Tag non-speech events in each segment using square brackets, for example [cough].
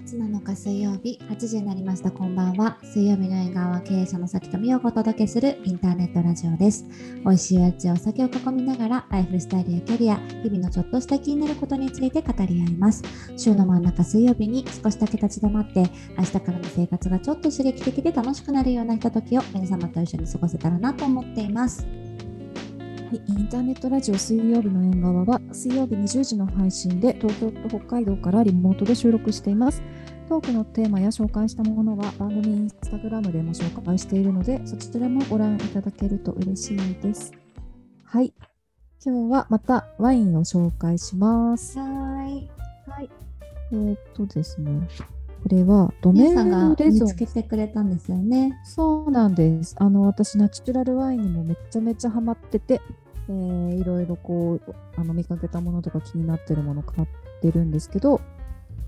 月7日水曜日8時になりました。こんばんは。水曜日の縁側は経営者の崎富をお届けするインターネットラジオです。美味しいおやつやお酒を囲みながらライフスタイルやキャリア日々のちょっとした気になることについて語り合います。週の真ん中水曜日に少しだけ立ち止まって明日からの生活がちょっと刺激的で楽しくなるようなひとときを皆様と一緒に過ごせたらなと思っています。はい、インターネットラジオ水曜日の縁側は水曜日20時の配信で東京と北海道からリモートで収録しています。トークのテーマや紹介したものは番組インスタグラムでも紹介しているのでそちらもご覧いただけると嬉しいです。はい、今日はまたワインを紹介します。はい。はい。えー、っとですね。これはドメールレゾン。見つけてくれたんですよね。そうなんです。あの私ナチュラルワインにもめちゃめちゃハマってて、えー、いろいろこうあの見かけたものとか気になってるもの買ってるんですけど、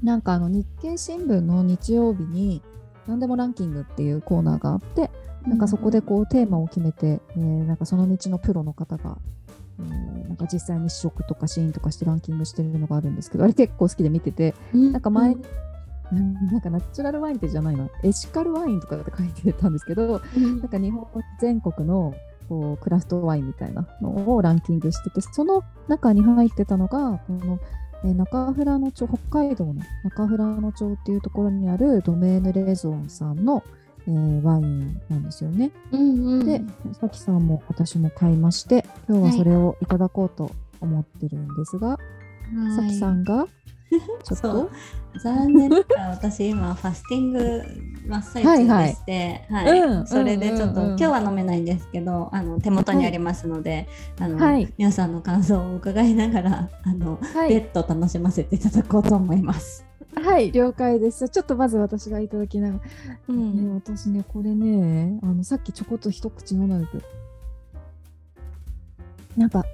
なんかあの日経新聞の日曜日に何でもランキングっていうコーナーがあって、なんかそこでこうテーマを決めて、えー、なんかその道のプロの方が、えー、なんか実際に試食とかシーンとかしてランキングしてるのがあるんですけど、あれ結構好きで見てて、なんか前になんかナチュラルワインってじゃないな、エシカルワインとかって書いてたんですけど、うん、なんか日本全国のこうクラフトワインみたいなのをランキングしてて、その中に入ってたのが、この、えー、中富良野町、北海道の中富良野町っていうところにあるドメーヌ・レゾンさんの、えー、ワインなんですよね。うんうん、で、さきさんも私も買いまして、今日はそれをいただこうと思ってるんですが、さきさんが [laughs] ちょっと？残念。ながら私今ファスティング真っ最中でして、はい、はい。はい、それでちょっと、今日は飲めないんですけどあの手元にありますので、はい、あの、はい、皆さんの感想を伺いながらあの、はい、ベッド楽しませていただこうと思います。はい了解です。ちょっとまず私がいただきながら、うん、ね、私ねこれねあのさっきちょこっと一口飲んだんですなんか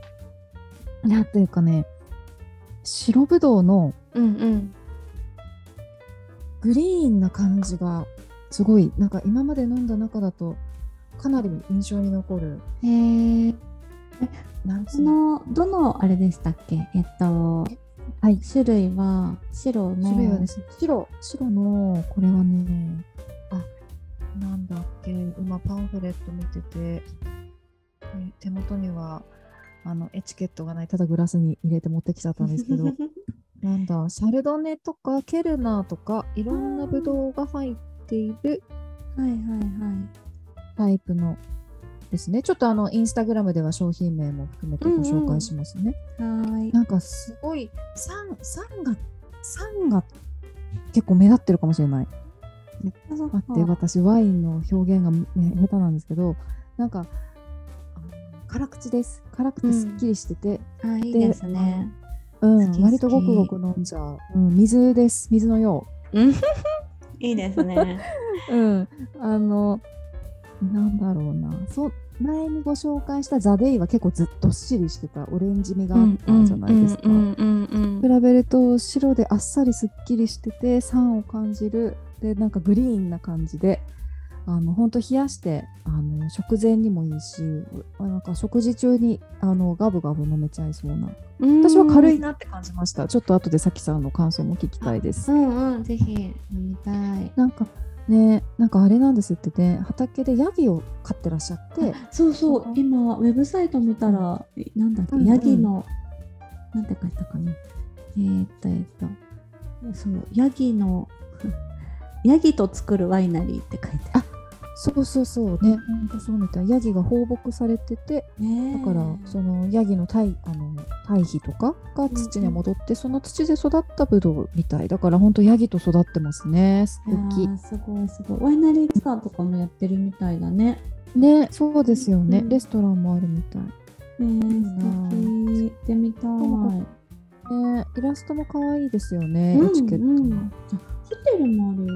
なんていうかね白ぶどうのうんうん。グリーンな感じがすごいなんか今まで飲んだ中だとかなり印象に残る。へえ。そのどのあれでしたっけ？えっと、はい、種類は白の。種類はですね白白のこれはねあなんだっけ？今パンフレット見てて手元にはあのエチケットがないただグラスに入れて持ってきちゃったんですけど [laughs] なんだ、シャルドネとかケルナーとかいろんなブドウが入っているはいはいはい。タイプのですね。ちょっとあのインスタグラムでは商品名も含めてご紹介しますね。うん。うん、なんかすごい酸酸が酸が結構目立ってるかもしれない。待って私ワインの表現が、ね、下手なんですけどなんか辛口です。辛くてすっきりしてて、うん、あいいですねうん、割とごくごく飲んじゃう。うん、水です。水のよう。いいですね。[laughs] うん、あの、なんだろうな。そ前にご紹介したザ・デイは結構ずっとっしりしてたオレンジ味があったじゃないですか。比べると白であっさりすっきりしてて酸を感じるでなんかグリーンな感じであの本当冷やしてあの食前にもいいしなんか食事中にあのガブガブ飲めちゃいそうな。私は軽いなって感じました。ちょっと後でさきさんの感想も聞きたいです。うんうんぜひ飲みたい。なんかねなんかあれなんですってね。畑でヤギを飼ってらっしゃってそうそう。今ウェブサイト見たらなんだっけ、うんうん、ヤギのなんて書いたかな。えー、っとえー、っとそうヤギの [laughs] ヤギと作るワイナリーって書いてあるそうそうそうね、本当そうみたい。ヤギが放牧されてて、だからそのヤギの堆あの堆肥とかが土に戻って、うん、その土で育ったブドウみたい。だから本当ヤギと育ってますね。素敵。すごいすごい。ワイナリーツアーとかもやってるみたいだね。ね、そうですよね。うん、レストランもあるみたい。えー、素敵。行ってみたい。ね、イラストも可愛いですよね、うん、エチケット、うん、ホテルもある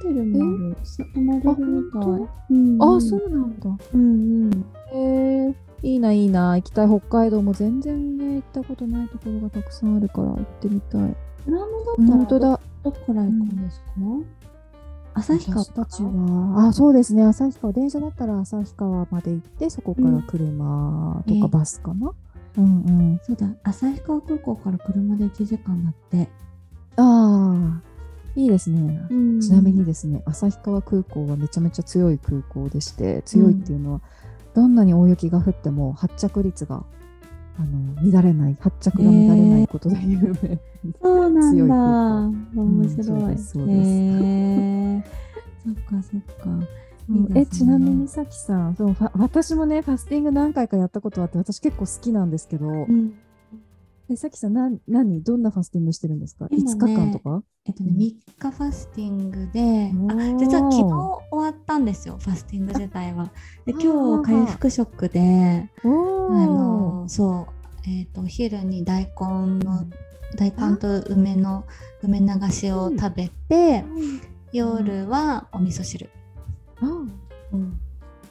テルもある。泊まれるみたい。うんあ、そうなんだ。うんうん。へえいいないいな。行きたい北海道も全然ね、行ったことないところがたくさんあるから行ってみたい。富良野だったらどどこから行くんですか、旭川たちは、あ、そうですね。旭川、電車だったら旭川まで行って、そこから車とかバスかな？うん、うんうんそうだ、旭川空港から車で1時間だって。ああ、いいですね。うんちなみにですね、旭川空港はめちゃめちゃ強い空港でして、強いっていうのは、どんなに大雪が降っても発着率があの乱れない、発着が乱れないことで有名。そうなんだ。空面白い。そうですそうですへーそっかそっか。えちなみにさきさんそう私もねファスティング何回かやったことあって私結構好きなんですけど、うんえさきさん何何？どんなファスティングしてるんですか、今ね5日間とか？えっとね、3日ファスティングで、あ実は昨日終わったんですよ、ファスティング自体は。[laughs] で、今日回復食で、おあー。のそう、えっと、お昼に大根の、大根と梅の梅流しを食べて、夜はお味噌汁、あうん、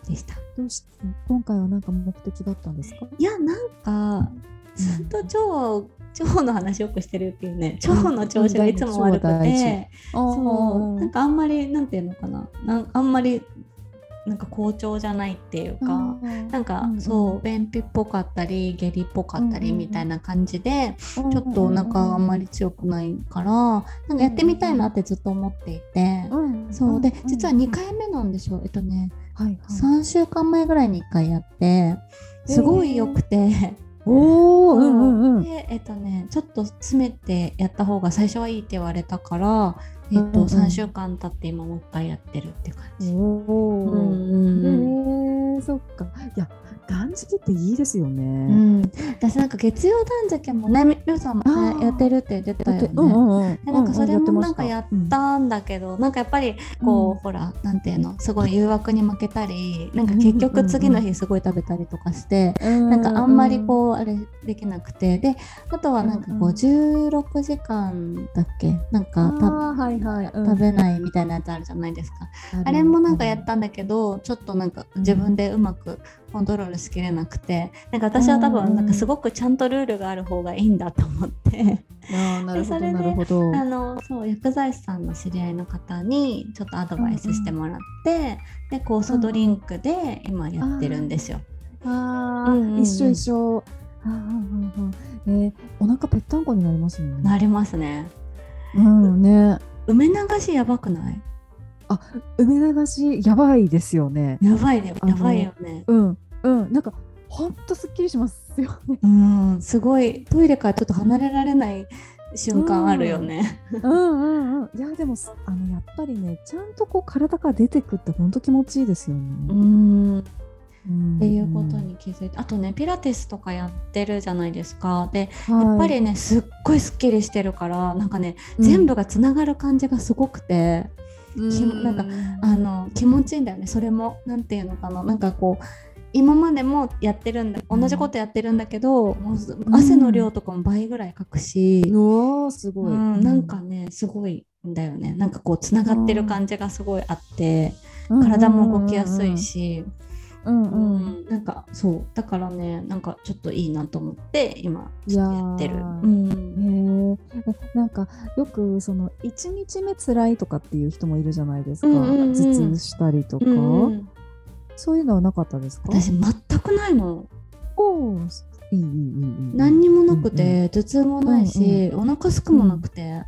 でした。どうして今回は何か目的があったんですか？いや、なんか、ずっと腸、腸の話よくしてるっていうね、腸の調子がいつも悪くて、そうなんかあんまりなんていうのかななんあんまりなんか好調じゃないっていうか、なんか、そう便秘っぽかったり下痢っぽかったりうんうん。みたいな感じで、ちょちょっとお腹あんまり強くないからなんかやってみたいなってずっと思っていて、そうで実は2回目なんですよえっとね、はいはい、3週間前ぐらいに1回やってすごい良くて。おお、うんうんうん。でえっとねちょっと詰めてやった方が最初はいいって言われたから、えっとうんうん3週間経って今もう一回やってるって感じ。おお、うんうんうんえー、そっか。いや、断食っていいですようね。ん、私なんか月曜断食もねみりょうさんもねやってるって言ってたよね。うんうんうん。でなんかそれもうなんかやったんだけど、なんかやっぱりこう、うん。ほらなんていうのすごい誘惑に負けたりなんか結局次の日すごい食べたりとかして、うんなんかあんまりこうあれできなくて。であとはなんかこううん。うん16時間だっけ？なんかあたーはいはい。うん。食べないみたいなやつあるじゃないですか、あれもなんかやったんだけどちょっとなんか自分でうまくコントロールしきれなくてなんか私は多分なんかすごくちゃんとルールがある方がいいんだと思ってあーなるほどそれで。あのそう薬剤師さんの知り合いの方にちょっとアドバイスしてもらって、で酵素ドリンクで今やってるんですよ。ああ、うんうんうん一緒一緒。あーうんうんうんえー、お腹ぺったんこになりますよね。なりますね。うんね。梅流しやばくない？梅流しやばいですよね。やばいねやばいよね。うんうんなんかほんとすっきりしますよね。[laughs] うんすごいトイレからちょっと離れられない瞬間あるよね。うんうんうん。いやでもすあのやっぱりねちゃんとこう体から出てくってほんと気持ちいいですよね。うんうんっていうことに気づいてあとねピラティスとかやってるじゃないですかではいやっぱりねすっごいすっきりしてるからなんかね、うん全部がつながる感じがすごくてうんなんかあの気持ちいいんだよね。それもなんていうのかな。なんかこう今までもやってるんだ同じことやってるんだけど、もう汗の量とかも倍ぐらいかくし、うわーすごい。うん、なんかねすごいんだよね。なんかこうつながってる感じがすごいあって、うん。体も動きやすい。し、うんうん、なんかそうだからねなんかちょっといいなと思って今ちょっとやってる。うん、へえなんかよくその1日目辛いとかっていう人もいるじゃないですか、うんうんうん、頭痛したりとか、うんうん、そういうのはなかったですか？私全くないのおいいいいいい何にもなくて、うんうん、頭痛もないし、うんうん、お腹すくもなくて。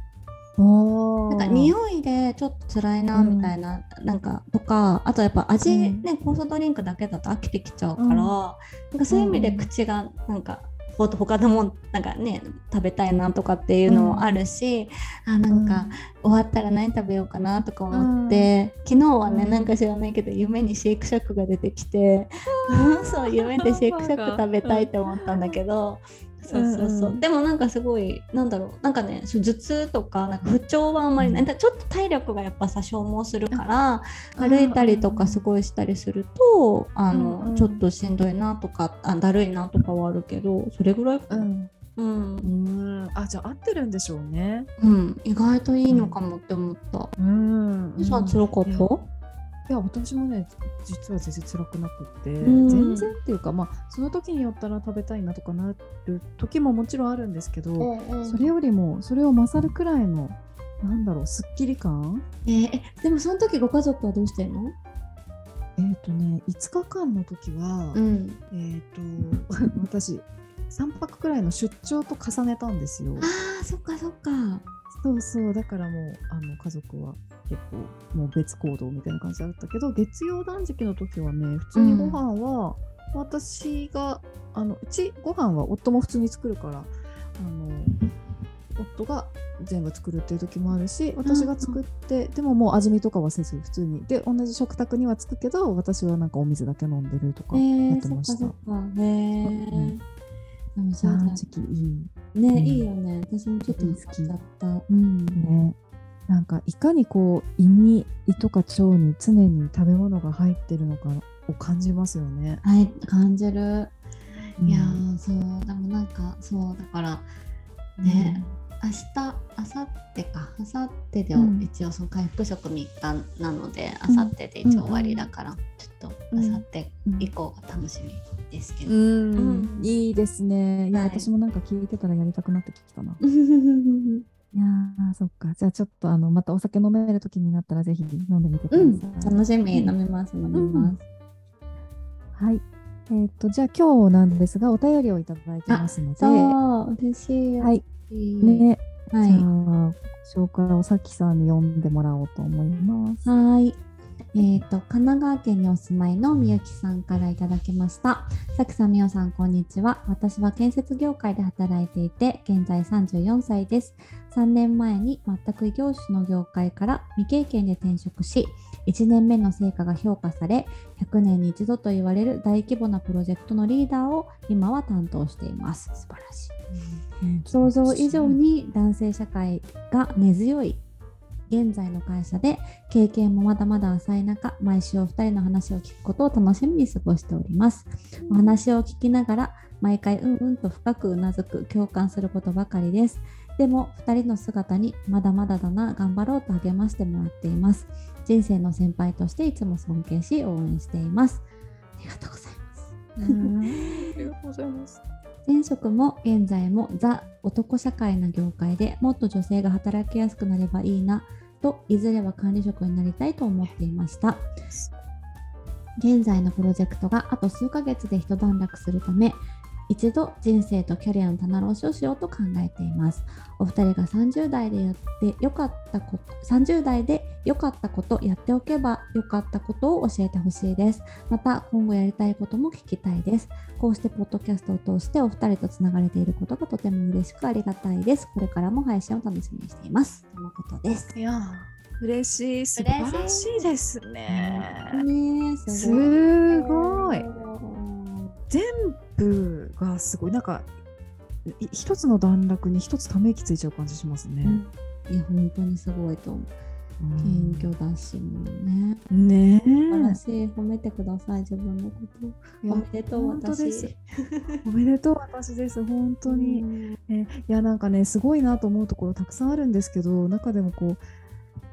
ななんか匂いでちょっと辛いなみたいな、なんかとかあとやっぱ味、うん。ね酵素ドリンクだけだと飽きてきちゃうから、うんなんかそういう意味で口がなんかほ他のもんなんかね食べたいなとかっていうのもあるし、あなんか、終わったら何食べようかなとか思って、昨日はね、うん。なんか知らないけど夢にシェイクシャックが出てきて、[laughs] そう夢でシェイクシャック食べたいって思ったんだけど、そうそうそう、うんうん。でもなんかすごいなんだろう。なんかね頭痛とかなんか不調はあんまりない、うん。ちょっと体力がやっぱさ消耗するから歩いたりとかすごいしたりするとあの、うんうん。ちょっとしんどいなとかあだるいなとかはあるけどそれぐらいかな、うん。うん。うん。あじゃあ合ってるんでしょうね。うん、意外といいのかもって思った。うん。さあ辛かった、いや私もね実は全然辛くなくって、ん。全然っていうかまあその時によったら食べたいなとかなる時ももちろんあるんですけど、それよりもそれを勝るくらいのなんだろうすっきり感？えーえでもその時ご家族はどうしてんの？えっ、とね5日間の時は、ん。えっ、と [laughs] 私3泊くらいの出張と重ねたんですよ。あーそっかそっか。そうそうだからもうあの家族は結構もう別行動みたいな感じだったけど月曜断食の時はね普通にご飯は私が、あのうちご飯は夫も普通に作るからあの夫が全部作るっていう時もあるし私が作って、でももう味見とかはせず普通に。で同じ食卓にはつくけど私はなんかお水だけ飲んでるとかえやってました。え、うん。でもそうだ。断食いい。ね、うん。いいよね。私もちょっと好き。好きだった。うん。ね。なんかいかにこう胃に胃とか腸に常に食べ物が入ってるのかを感じますよね。はい感じる。いやうんーそうでもなんかそうだからね、明日明後日か。明後日でうん。一応その回復食3日なので、明後日で一応終わりだから、ちょっとうん明後日以降が楽しみですけど、うん、うん。いいですね。いや、はい。私もなんか聞いてたらやりたくなってきたな。[laughs] いやー、そっか。じゃあちょっとあのまたお酒飲める時になったらぜひ飲んでみてください。うん、楽しみ飲みます飲みます、はい。えっ、とじゃあ今日なんですがお便りをいただいてますので、そう嬉しいよはいねね、はいじゃあ紹介をさきさんに読んでもらおうと思います。はい。えっ、と、神奈川県にお住まいのみゆきさんからいただきました。さきさん、みおさん、こんにちは。私は建設業界で働いていて、現在34歳です。3年前に全く異業種の業界から未経験で転職し、1年目の成果が評価され、100年に一度と言われる大規模なプロジェクトのリーダーを今は担当しています。素晴らしい。想像以上に男性社会が根強い現在の会社で経験もまだまだ浅い中毎週お二人の話を聞くことを楽しみに過ごしております。お話を聞きながら毎回うんうんと深くうなずく共感することばかりです。でも2人の姿にまだまだだな頑張ろうと励ましてもらっています。人生の先輩としていつも尊敬し応援しています。ありがとうございます。うん。ありがとうございます。前職も現在もザ男社会な業界でもっと女性が働きやすくなればいいなといずれは管理職になりたいと思っていました。現在のプロジェクトがあと数ヶ月で一段落するため一度人生とキャリアの棚卸しをしようと考えていますお二人が30代でやってよかったこと30代で良かったことやっておけばよかったことを教えてほしいですまた今後やりたいことも聞きたいですこうしてポッドキャストを通してお二人とつながれていることがとても嬉しくありがたいです。これからも配信を楽しみにしています。とのことです。いやー嬉しい素晴らしいですね。ねすごい。全部がすごいなんかい一つの段落に一つため息ついちゃう感じしますね。いや、本当にすごいと思う。うん謙虚だしもね。ね素晴らえ。しい。褒めてください、自分のこと。おめでとう、私。ですおめでとう私です本当に。うんえいやなんかねすごいなと思うところたくさんあるんですけど中でもこう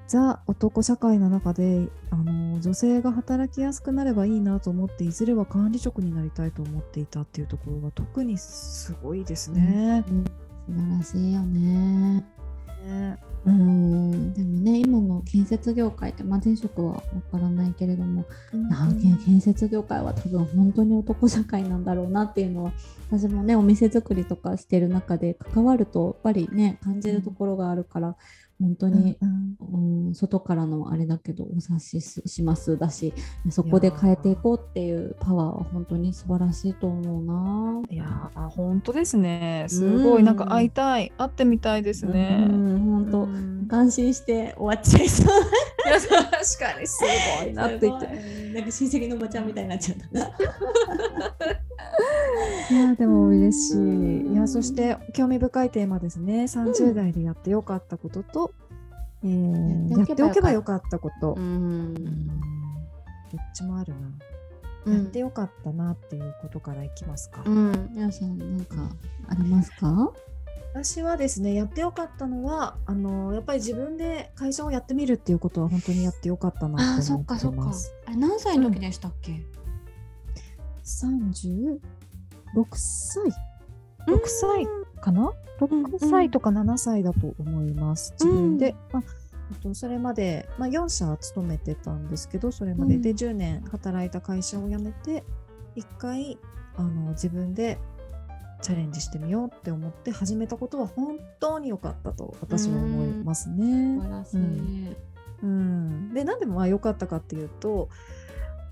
ザ男社会の中であの女性が働きやすくなればいいなと思っていずれは管理職になりたいと思っていたっていうところが特にすごいですね。素晴らしいよね。ねうん、でもね、今の建設業界って、まあ、前職はわからないけれども、なんうんけ建設業界は多分本当に男社会なんだろうなっていうのは私もねお店作りとかしてる中で関わるとやっぱりね感じるところがあるから本当に、うんうん外からのあれだけどお察しししますだしそこで変えていこうっていうパワーは本当に素晴らしいと思うな。いやー本当ですねすごい、うんなんか会いたい会ってみたいですね。うん本当、うん感心して終わっちゃいそう。確かにすごいなって言って。てなんか親戚のおばちゃんみたいになっちゃった。[laughs] いやでも嬉しい。うんいやそして興味深いテーマですね。30代でやってよかったことと、えーややってておけばよよかったこと。ううんんどっちもあるな。うんやってよかったなっていうことからいきますか。うん、皆さんなんかありますか？私はですねやってよかったのはあのやっぱり自分で会社をやってみるっていうことは本当にやってよかったなあー、って思そっかそっか。あれ何歳の時でしたっけ？36歳うん6歳かな？うん6歳とか7歳だと思います。自分で、うんまあとそれまで、まあ、4社勤めてたんですけどそれまで、うん。で10年働いた会社を辞めて1回あの自分でチャレンジしてみようって思って始めたことは本当に良かったと私は思いますね。素晴らしい。うん、で何でもまあ良かったかっていうと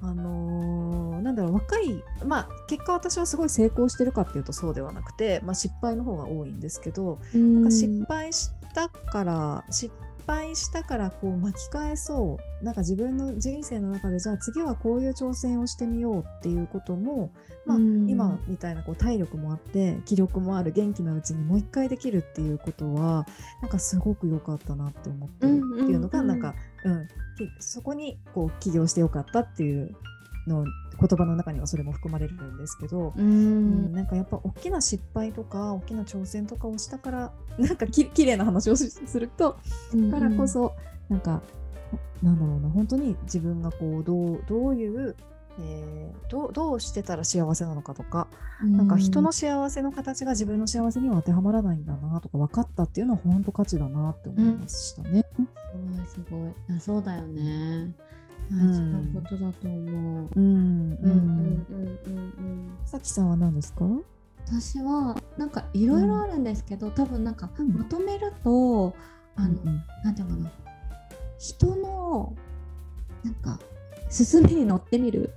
あのー、なんだろう若いまあ結果私はすごい成功してるかっていうとそうではなくて、まあ、失敗の方が多いんですけど、なんか失敗したから失敗したからこう巻き返そう。なんか自分の人生の中でじゃあ次はこういう挑戦をしてみようっていうことも、まあ、今みたいなこう体力もあって気力もある元気なうちにもう一回できるっていうことはなんかすごく良かったなって思ってるっていうのがなんか、うん、そこにこう起業してよかったっていうの言葉の中にはそれも含まれるんですけど、うん、なんかやっぱ大きな失敗とか大きな挑戦とかをしたから [laughs] なんかき綺麗な話をすると、からこそなんかなんだろうな本当に自分がこうどうどういうえー、どどうしてたら幸せなのかとか、うん、なんか人の幸せの形が自分の幸せには当てはまらないんだなとか分かったっていうのは本当価値だなって思いましたね。うん、すごい。すごいそうだよね。大事なことだと思う。うん。うん。うんうんうんさきさんは何ですか？私はなんかいろいろあるんですけど、うん、多分なんかまとめると、あの、うん、なんていうかな。人のなんか進めに乗ってみる。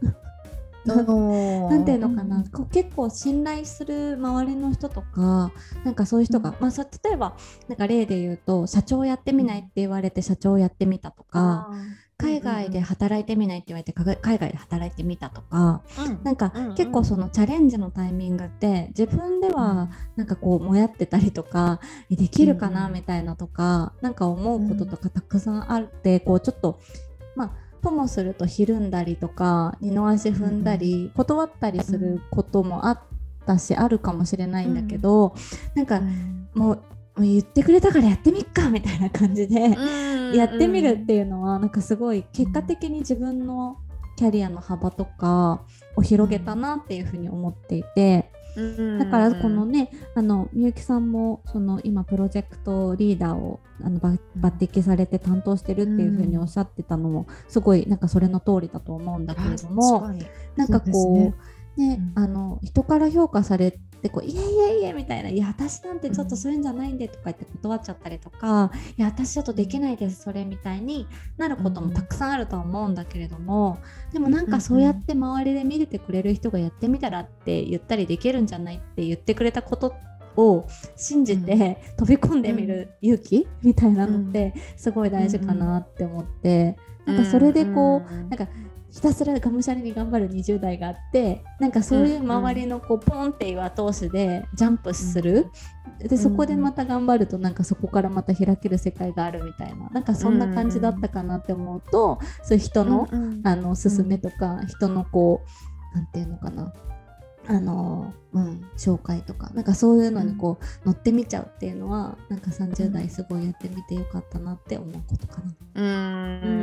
なんていうのかな、こう結構信頼する周りの人とかなんかそういう人が、うん、まあ、例えばなんか例で言うと社長やってみないって言われて社長やってみたとか、海外で働いてみないって言われて海外で働いてみたとか、うん、なんか結構そのチャレンジのタイミングって自分ではなんかこうもやってたりとかできるかなみたいなとか、なんか思うこととかたくさんあってこうちょっとまあともするとひるんだりとか二の足踏んだり、断ったりすることもあったし、あるかもしれないんだけど、なんかもう言ってくれたからやってみっかみたいな感じでやってみるっていうのはなんかすごい結果的に自分のキャリアの幅とかを広げたなっていうふうに思っていて。だからこのねあのみゆきさんもその今プロジェクトリーダーをあの抜擢されて担当してるっていうふうにおっしゃってたのもすごいなんかそれの通りだと思うんだけれども、なんかこうね、あの人から評価されでこういやいやいやみたいな「いや私なんてちょっとそういうんじゃないんで」とか言って断っちゃったりとか「いや私ちょっとできないですそれ」みたいになることもたくさんあるとは思うんだけれどもでもなんかそうやって周りで見れてくれる人がやってみたらって言ったりできるんじゃないって言ってくれたことを信じて飛び込んでみる勇気みたいなのってすごい大事かなって思ってなんかそれでこうなんかひたすらがむしゃらに頑張る20代があってなんかそういう周りのこうポンっていう後押しでジャンプする、でそこでまた頑張るとなんかそこからまた開ける世界があるみたいな。なんかそんな感じだったかなって思うと、そういう人の,、あの勧めとか、人のこうなんていうのかなあの、うん、紹介とかなんかそういうのにこう、乗ってみちゃうっていうのはなんか30代すごいやってみてよかったなって思うことかな。う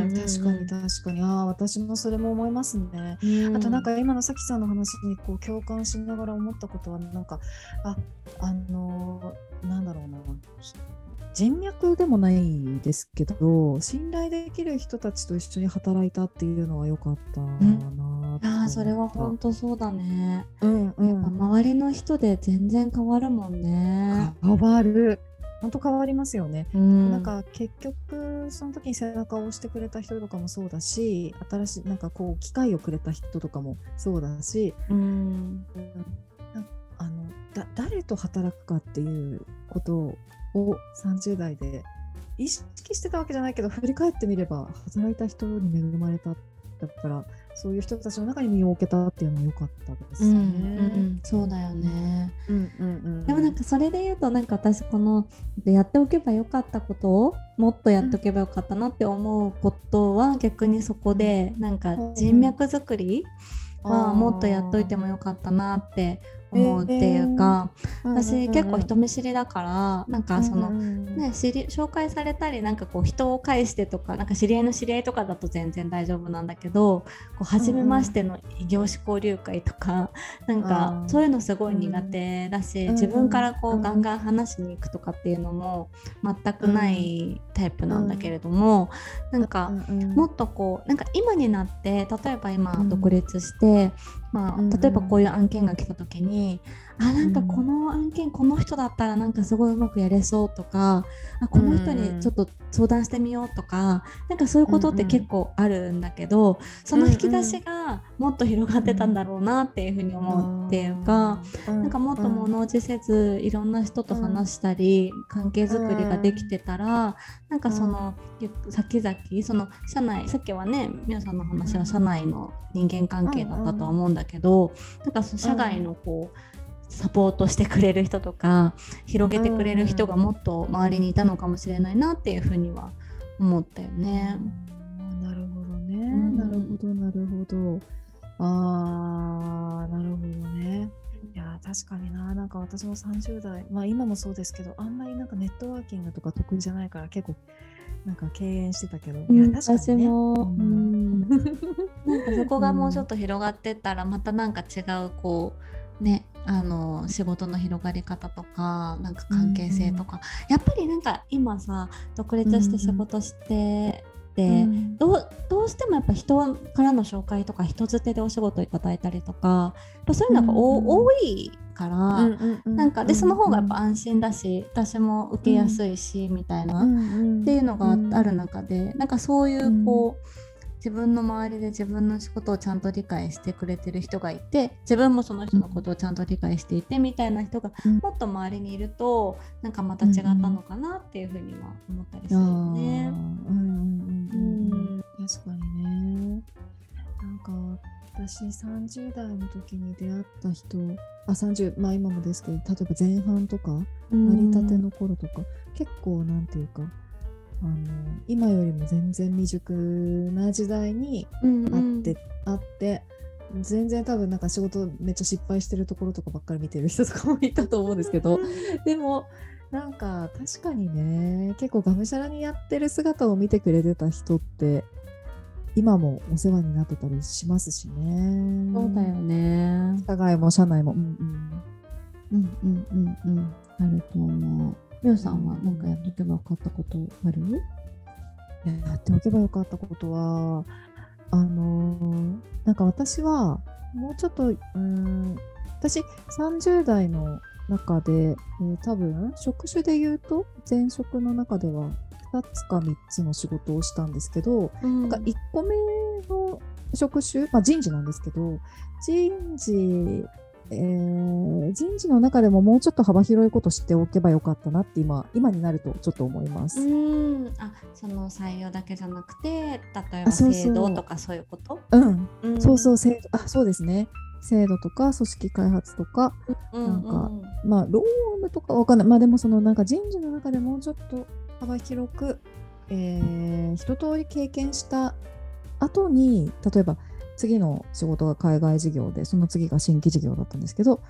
ん確かに確かに。あ私もそれも思いますね。あとなんか今のさきさんの話にこう共感しながら思ったことはなんかああのー、なんだろうな。人脈でもないですけど信頼できる人たちと一緒に働いたっていうのは良かったなあそれは本当そうだね、うんうん、やっぱ周りの人で全然変わるもんね。変わる。本当変わりますよね、うん、なんか結局その時に背中を押してくれた人とかもそうだし新しいなんかこう機会をくれた人とかもそうだし、うん、あのだ誰と働くかっていうことを30代で意識してたわけじゃないけど振り返ってみれば働いた人に恵まれた。だからそういう人たちの中に身を置けたっていうのは良かったですね。うんうん、そうだよね、うんうんうん、でもなんかそれで言うとなんか私このやっておけばよかったことをもっとやっておけばよかったなって思うことは逆にそこでなんか人脈作りはもっとやっといてもよかったなって思うっていうか、えー、私結構人見知りだからなんかその、ね、知り紹介されたりなんかこう人を介してとかなんか知り合いの知り合いとかだと全然大丈夫なんだけどこう初めましての異業種交流会とか、なんかそういうのすごい苦手だし、自分からこうガンガン話しに行くとかっていうのも全くないタイプなんだけれども、なんかもっとこうなんか今になって例えば今独立して、まあ、例えばこういう案件が来た時ににあなんかこの案件この人だったらなんかすごいうまくやれそうとかあこの人にちょっと相談してみようとか、なんかそういうことって結構あるんだけど、その引き出しがもっと広がってたんだろうなっていうふうに思うっていうか、なんかもっと物おじせずいろんな人と話したり、関係づくりができてたら、なんかその、先々その社内さっきはね皆さんの話は社内の人間関係だったとは思うんだけど、なんかその社外のこう、サポートしてくれる人とか広げてくれる人がもっと周りにいたのかもしれないなっていうふうには思ったよね。なるほどね、うん、なるほどなるほど。あーなるほどね。いや確かにな。なんか私も30代まあ今もそうですけどあんまりなんかネットワーキングとか得意じゃないから結構なんか敬遠してたけど、いや確かに、ね、私も、うん、[laughs] なんかそこがもうちょっと広がってったらまたなんか違うこうねあの仕事の広がり方とかなんか関係性とか、うん、やっぱりなんか今さ独立して仕事してて、うん、どうどうしてもやっぱ人からの紹介とか人づてでお仕事いただいたりとかそういうのが、うん、多いから、なんかでその方がやっぱ安心だし私も受けやすいし、みたいな、っていうのがある中でなんかそういうこう。自分の周りで自分のことをちゃんと理解してくれてる人がいて自分もその人のことをちゃんと理解していてみたいな人がもっと周りにいるとなんかまた違ったのかなっていうふうには思ったりするよね。確かにね。なんか私30代の時に出会った人あ30まあ今もですけど例えば前半とか成り立ての頃とか、結構なんていうかあの今よりも全然未熟な時代にあって、うんうん、あって全然多分なんか仕事めっちゃ失敗してるところとかばっかり見てる人とかもいたと思うんですけどでもなんか確かにね結構がむしゃらにやってる姿を見てくれてた人って今もお世話になってたりしますしね。そうだよね。社外も社内も。うんうん。うんうんうんうん。あると思う。りょうさんは何かやっとけばよかったことある？やっておけばよかったことはあのー、なんか私はもうちょっとうん私30代の中で、えー、多分職種で言うと前職の中では2つか3つの仕事をしたんですけど、うん、なんか1個目の職種、まあ、人事なんですけど人事えー、人事の中でももうちょっと幅広いこと知っておけばよかったなって今今になるとちょっと思います。うん。あその採用だけじゃなくて例えば制度とかそういうこと？うん、うん、そうそう制度。あそうですね。制度とか組織開発とか、うんうん、なんかまあロームとかわかんない。まあでもそのなんか人事の中でもうちょっと幅広く、えー、一通り経験した後に例えば次の仕事が海外事業でその次が新規事業だったんですけど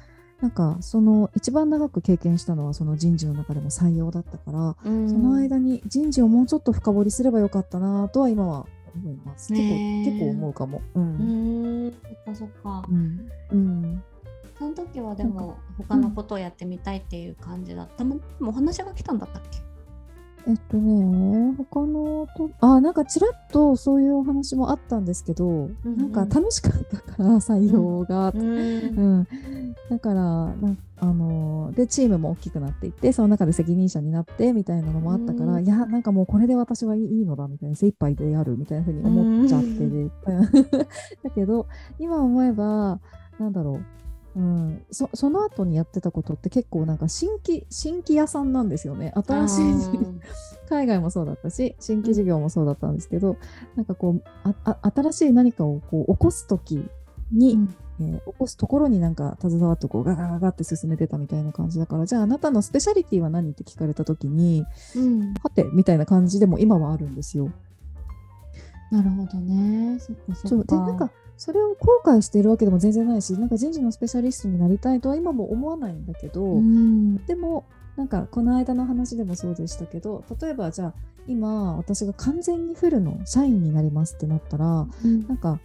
なんかその一番長く経験したのはその人事の中でも採用だったから、その間に人事をもうちょっと深掘りすればよかったなとは今は思います。結構結構思うかも。うん。そっかそっか。うん。うん、その時はでも他のことをやってみたいっていう感じだった。もうお話が来たんだったっけ？えっとね、他のと、あ、なんかちらっとそういうお話もあったんですけど、うんうん、なんか楽しかったから、採用が。うん、うん、だからなあの、で、チームも大きくなっていって、その中で責任者になってみたいなのもあったから、うん、いや、なんかもうこれで私はいいのだみたいな、精一杯でやるみたいなふうに思っちゃって、うん、[laughs] だけど、今思えば、なんだろう。うん、そその後にやってたことって結構なんか新規新規屋さんなんですよね新しい [laughs] 海外もそうだったし新規事業もそうだったんですけど、うん、なんかこうあ新しい何かをこう起こす時に、うん、えー、起こすところになんか携わってこうガガガガって進めてたみたいな感じだからじゃああなたのスペシャリティは何って聞かれた時に、うん、はてみたいな感じでも今はあるんですよ。なるほどね。そっかそっか。でなんかそれを後悔しているわけでも全然ないしなんか人事のスペシャリストになりたいとは今も思わないんだけど、うん、でもなんかこの間の話でもそうでしたけど例えばじゃあ今私が完全にフルの社員になりますってなったら、うん、なんか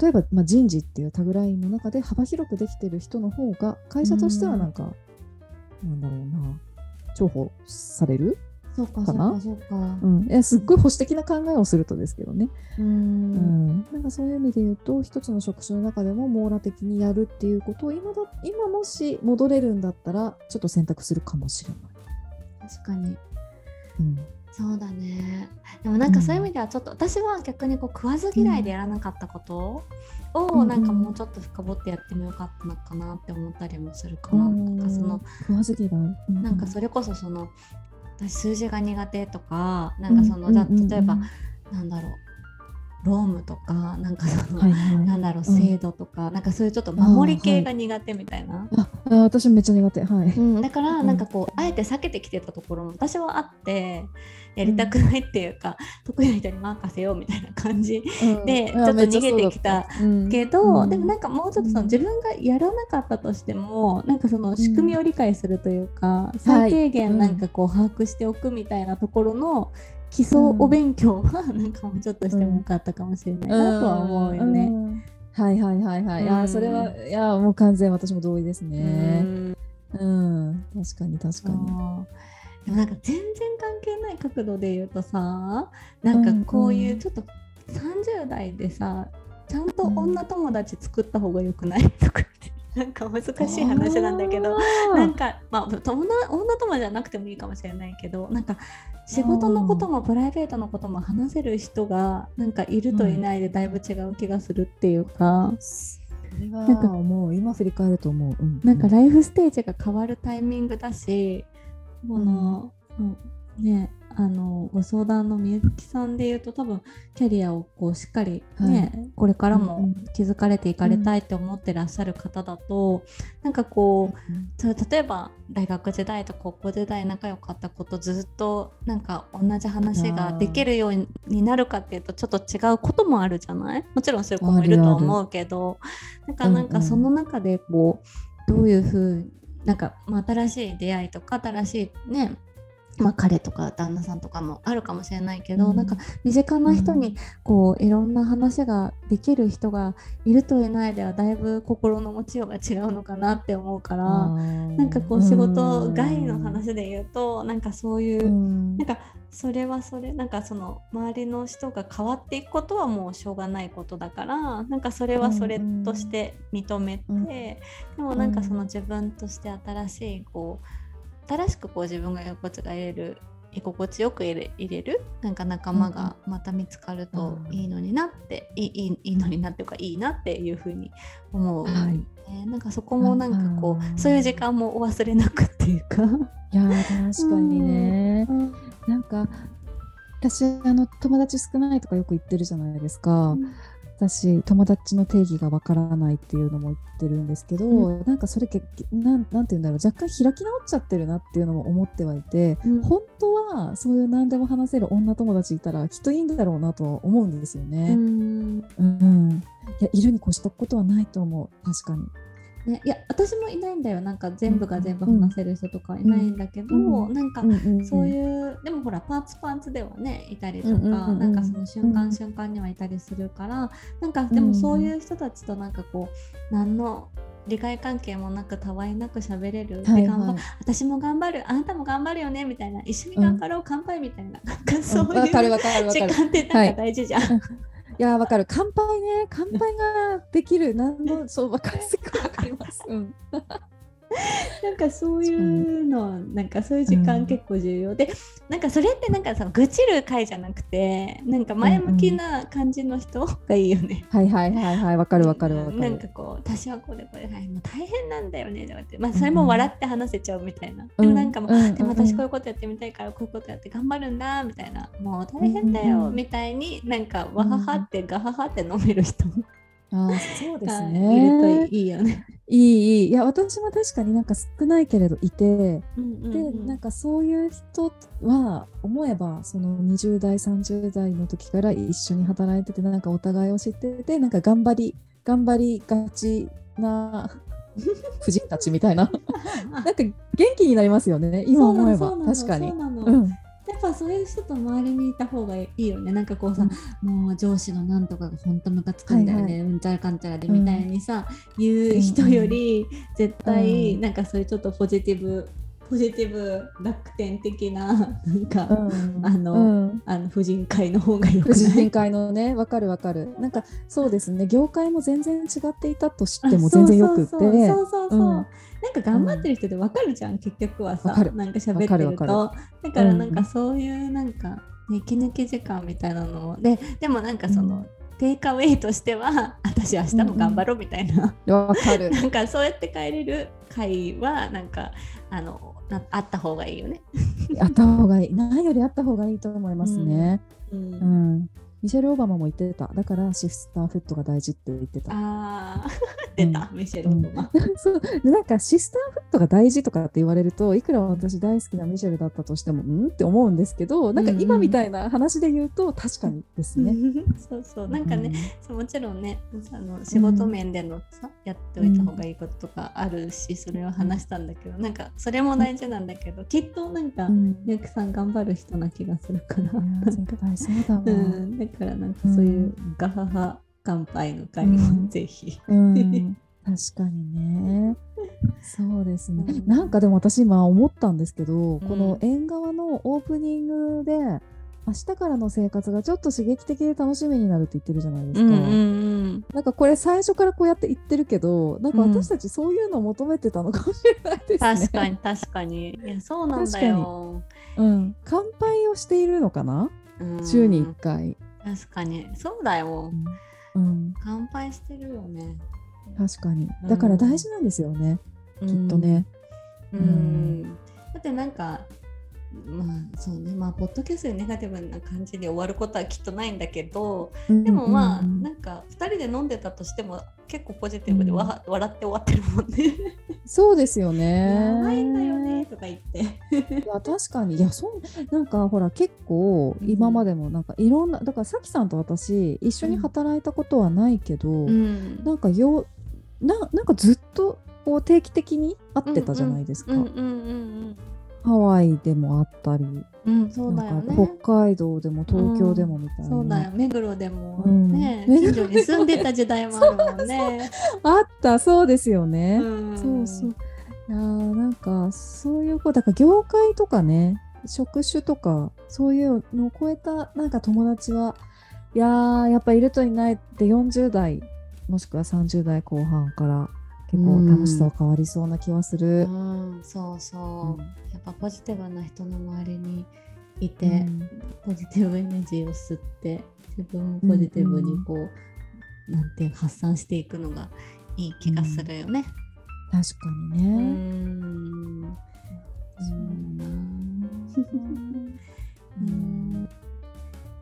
例えば、まあ、人事っていうタグラインの中で幅広くできてる人の方が会社としてはなんか、うん、なんだろうな重宝されるかかな？そうかそうか。うん、すっごい保守的な考えをするとですけどね、ううん。んなんかそういう意味で言うと一つの職種の中でも網羅的にやるっていうことを今だ今もし戻れるんだったらちょっと選択するかもしれない。確かに。うん。そうだね。でもなんかそういう意味ではちょっと、私は逆にこう食わず嫌いでやらなかったことをなんかもうちょっと深掘ってやってもよかったのかなって思ったりもするかな,、なんかその食わず嫌い、うん。なんかそれこそその私数字が苦手とかなんかその、例えば、なんだろう。ロームとかなんかその、はいはい。なんだろううん。制度とか、なんかそういうちょっと守り系が苦手みたいな、ああ私めっちゃ苦手。はい。うん、だからうん。なんかこう、あえて避けてきてたところも私はあってやりたくないっていうか、得意な人に任せようみたいな感じでちょっと逃げてきたけど、うん。でもなんかもうちょっとそのうん。自分がやらなかったとしてもなんかその仕組みを理解するというか、最低限なんかこう把握しておくみたいなところの基礎お勉強はなんかもうちょっとしてもよかったかもしれないなとは思うよね。んん。はいはいはいはい。うん。それはいやもう完全私も同意ですうね。ん。うん。確かに確かに。でもなんか全然関係ない角度で言うとさなんかこういうちょっと30代でさちゃんと女友達作った方がよくない？とかって。なんか難しい話なんだけど。なんかまあ女友達じゃなくてもいいかもしれないけどなんか仕事のこともプライベートのことも話せる人がなんかいるといないでだいぶ違う気がするっていうか、なんかもう今振り返ると思う。うん。なんかライフステージが変わるタイミングだし、この、うんねあのご相談のみゆきさんで言うと多分キャリアをこうしっかりね、これからうんうもん築かれていかれたいって思ってらっしゃる方だと、なんかこうそう例えば大学時代と高校時代仲良かった子とずっとなんか同じ話ができるようになるかっていうとちょっと違うこともあるじゃない？もちろんそういう子もいるとは思うけどなんかなんかその中でこうどういうふうなんか、まあ、新しい出会いとか新しいねまあ、彼とか旦那さんとかもあるかもしれないけど、うん。なんか身近な人にこういろんな話ができる人がいるといないではだいぶ心の持ちようが違うのかなって思うから、ななんかこう仕事外の話で言うとなんかそういう、うん。なんかそれはそれなんかその周りの人が変わっていくことはもうしょうがないことだからなんかそれはそれとして認めて、うん。でもなんかその自分として新しいこう新しくこう自分が居心地が入れる居心地よく入れ入れるなんか仲間がまた見つかるといいのになって、いいいいいいのになっていうかいいなっていうふうに思う、はい。ねなんかそこもなんかこうんうそういう時間もお忘れなくっていうか。いやー確かにね。なんか私あの友達少ないとかよく言ってるじゃないですか。私友達の定義がわからないっていうのも言ってるんですけど、うなんかそれけなんなんて言うんだろう若干開き直っちゃってるなっていうのも思ってはいて、うん。本当はそういう何でも話せる女友達いたらきっといいんだろうなとは思うんですようね。ん。うん、いやいるに越したことはないと思う。確かに。ね、いや私もいないんだよ。なんか全部が全部話せる人とかいないんだけど、うんなんかんそういうでもほらパーツパーツではねいたりとか、うんうんうんうん。なんかその瞬間うん瞬間にはいたりするからなんかでもそういう人たちとなんかこう何の利害関係もなくたわいなく喋れる、ではいはい。私も頑張るあなたも頑張るよねみたいな一緒に頑張ろう、乾杯みたいななんかそういう時。間ってなんか大事じゃん。いいやわかる乾杯ね乾杯ができる何のそうわかるすごいわかります。うん。[laughs] なんかそういうのなんかそういう時うん間結構重要。で、なんかそれってなんかその愚痴る会じゃなくてなんか前向きな感じの人がいいよね。はいはいはいはい。わかるわかるわかる。なんかこう私はこれこれ、はい、もう大変なんだよねとかって、まあ、それも笑って話せちゃうみたいな、でもなんかもう、うんでも私こういうことやってみたいからこういうことやって頑張るんだみたいな。もう大変だようんみたいになんかわははってガハハって飲める人あーそうです [laughs] がいね。るといいよね。いいいい。いや私も確かになんか少ないけれどいて、うんうんでうん。なんかそういう人は思えばその20代30代の時から一緒に働いててなんかお互いを知っててなんか頑張り頑張りがちな [laughs] 夫人たちみたいな。[laughs] なんか元気になりますよね今思えば。確かに。そうんぱそういう人と周りにいた方がいいよね。なんかこうさ、もう上司のなんとかが本当ムカつくんだよね、はいうんちゃらかんちゃらでみたいにさ、言う人より絶対うん。なんかそういうちょっとポジティブポジティブ楽天的ななんか、うん。あのうん。あの婦人会の方がよく婦ない？人会のねわかるわかる。なんかそうですね。業界も全然違っていたとしあても全然よくって。そうそうそうそう。ん。なんか頑張ってる人でわかるじゃん、結局はさ。わかる。なんか喋ってるわかるとだからなんかそういうなんか、ね、息抜き時間みたいなのをででもなんかその、うん。テイクアウェイとしては私明日も頑張ろうみたいな、わかる。[laughs] なんかそうやって帰れる会はなんかあのなあった方がいいよね。[laughs] あった方がいい。ないよりあった方がいいと思いますね、うん。うんミシェル・オバマも言ってた。だからシスターフットが大事って言ってた。あー。[laughs] 出た、ミシェル・オバマ。[laughs] そう。でなんかシスターフットが大事とかって言われるといくら私大好きなミシェルだったとしてもうん？って思うんですけどなんか今みたいな話で言うと確かにですね。[laughs] そうそう。なんかね、そうもちろんねあの仕事面でのさ、やっておいた方がいいこととかあるし、それを話したんだけどなんかそれも大事なんだけど、きっとなんか、うん、みゆきさん頑張る人な気がするから、いやなん絶か、対そうだわ。うん、だからなんかそういうガハハ乾杯の会うんをぜひ。うん確かにね。そうですね。うんなんかでも私今思ったんですけど、んこの縁側のオープニングで明日からの生活がちょっと刺激的で楽しみになるって言ってるじゃないですか。んなんかこれ最初からこうやって言ってるけど、なんか私たちそういうのを求めてたのかもしれないですね。確かに確かにいやそうなんだよ。うん。乾杯をしているのかな？うん週に1回。確かにそうだよ。うん。乾杯してるよね。確かにう。んだから大事なんですよね。きっとね。うん。うんだってなんかまあそうねまあポッドキャストでネガティブな感じで終わることはきっとないんだけどでもまあ、うんなんか2人で飲んでたとしても結構ポジティブでわ、笑って終わってるもんね。そうですよね。[laughs] やばいんだよか言って。いや確かに。いやそうなんかほら結構今までもなんかいろんなだからさきさんと私一緒に働いたことはないけど、ん。なんかよななんかずっとこう定期的に会ってたじゃないですか、うんうんうんハワイでもあったり、うんうんそうだよなんかね。北海道でも東京でもみたいな、そうだよ。目黒でもうん。近所に住んでた時代もあるもんね。[laughs] あった。そうですよね、うん。そうそういやーなんかそういう子だから業界とかね職種とかそういうのを超えたなんか友達はいやーやっぱいるといないって40代もしくは30代後半から結構楽しさ変わりそうな気はすうる。ん、そうそう、やっぱポジティブな人の周りにいうて、ん。ポジティブエネジーを吸って自分もポジティブにこう、なんていう発散していくのがいい気がするよね。確かにうね。うなね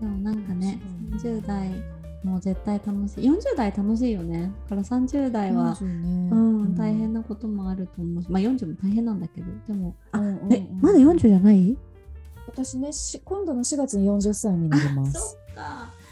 でもなんかね。そう。30代も絶対楽しい。40代楽しいよね。だから30代は、40ね。うん、大変なこともあると思うし。まあ40も大変なんだけど。でもあ、うんうんうん。えまだ40じゃない？私ねし今度の4月に40歳になりまそす。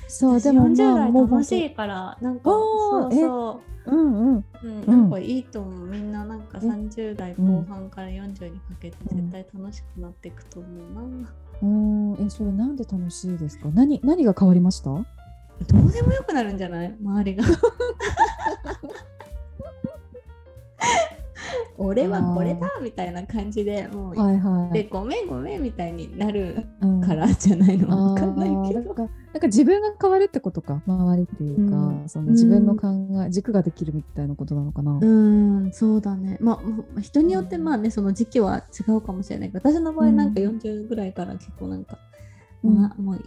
そう私40でもまあ代もう楽しいからなんかあそうーそうんうん。う、うん、なんかいいと思う。みんななんかえ30代後半から40にかけて絶対楽しくなっていくと思うな、うん。えそれなんで楽しいですか？何何が変わりました？どうでもよくなるんじゃない？周りが俺はこれだみたいな感じでもう、はいはでい。ごめんごめんみたいになるうん。からじゃないの。あわかんないけど。ーなんか自分が変わるってことか。周りっていうか、うん。その自分の考え、軸ができるみたいなことなのかな。うんそうだね。まあ人によってまあねその時期は違うかもしれないけど私の場合なんか40ぐらいから結構なんか、うん。まあもういっか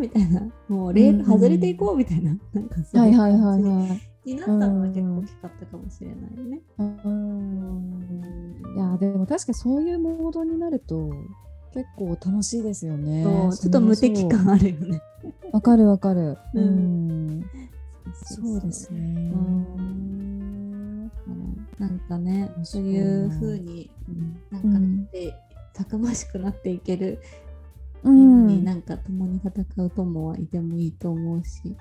みたいな。もうレール外れていこうみたいな、なんかそうはいいうはいはい。感じはい。になったのは結構大きかったかもしれないね。うんいやでも確かにそういうモードになると結構楽しいですよね。ちょっと無敵感あるよね。わかるわかる。ううんん。そうですね。うんなんかねそういう風になんかなって、たくましくなっていけるうようにん。なんか共に戦う友はいてもいいと思うし、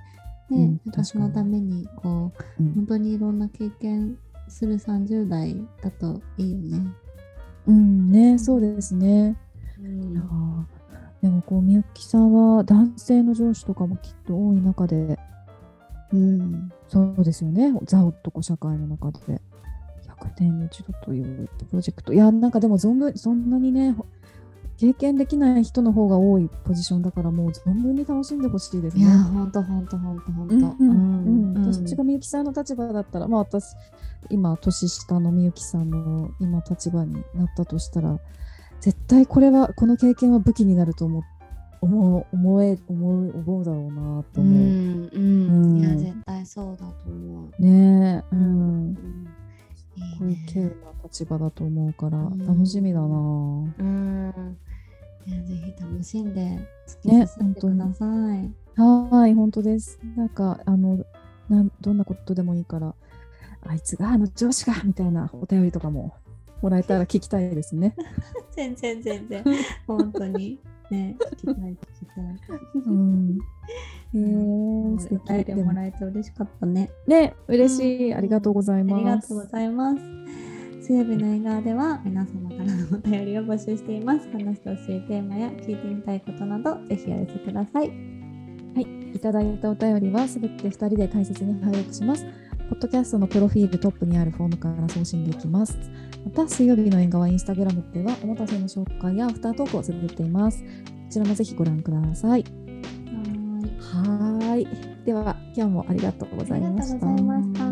でうんなんかそのためにこううん本当にいろんな経験する30代だといいよね。うんねそうですね。うんでもこうみゆきさんは男性の上司とかもきっと多い中で、うんそうですよね。ザ・男社会の中で。いや100年に一度というプロジェクト。いや、なんかでも存分、そんなにね、経験できない人の方が多いポジションだから、もう存分に楽しんでほしいですね。いや本当本当本当本当。私がみゆきさんの立場だったら、まあ私、今、年下のみゆきさんの今立場になったとしたら、絶対これは、この経験は武器になると思思う思え思う思うだろうなと思う。うんうんいや絶対そうだと思う。ねえ、うん。こういう稀有な立場だと思うから楽しみだな。うん楽しんで突き進んでください。ね、はい本当です。なんかあのなんどんなことでもいいからあいつがあの上司がみたいなお便りとかももらえたら聞きたいですね。[laughs] 全然全然本当にね聞きたい聞きたい。うん。えー、素敵でもらえて嬉しかったね。ね嬉しい、ありがとうございます。ありがとうございます。水曜日の映画では皆様からのお便りを募集しています。話してほしいテーマや聞いてみたいことなどぜひお寄せください。はい、いただいたお便りはすべて2人で大切に拝読します。ポッドキャストのプロフィールトップにあるフォームから送信できます。また、水曜日の映画はインスタグラムではおもたせの紹介やアフタートークを続けています。こちらもぜひご覧ください。はい。では、今日もありがとうございました。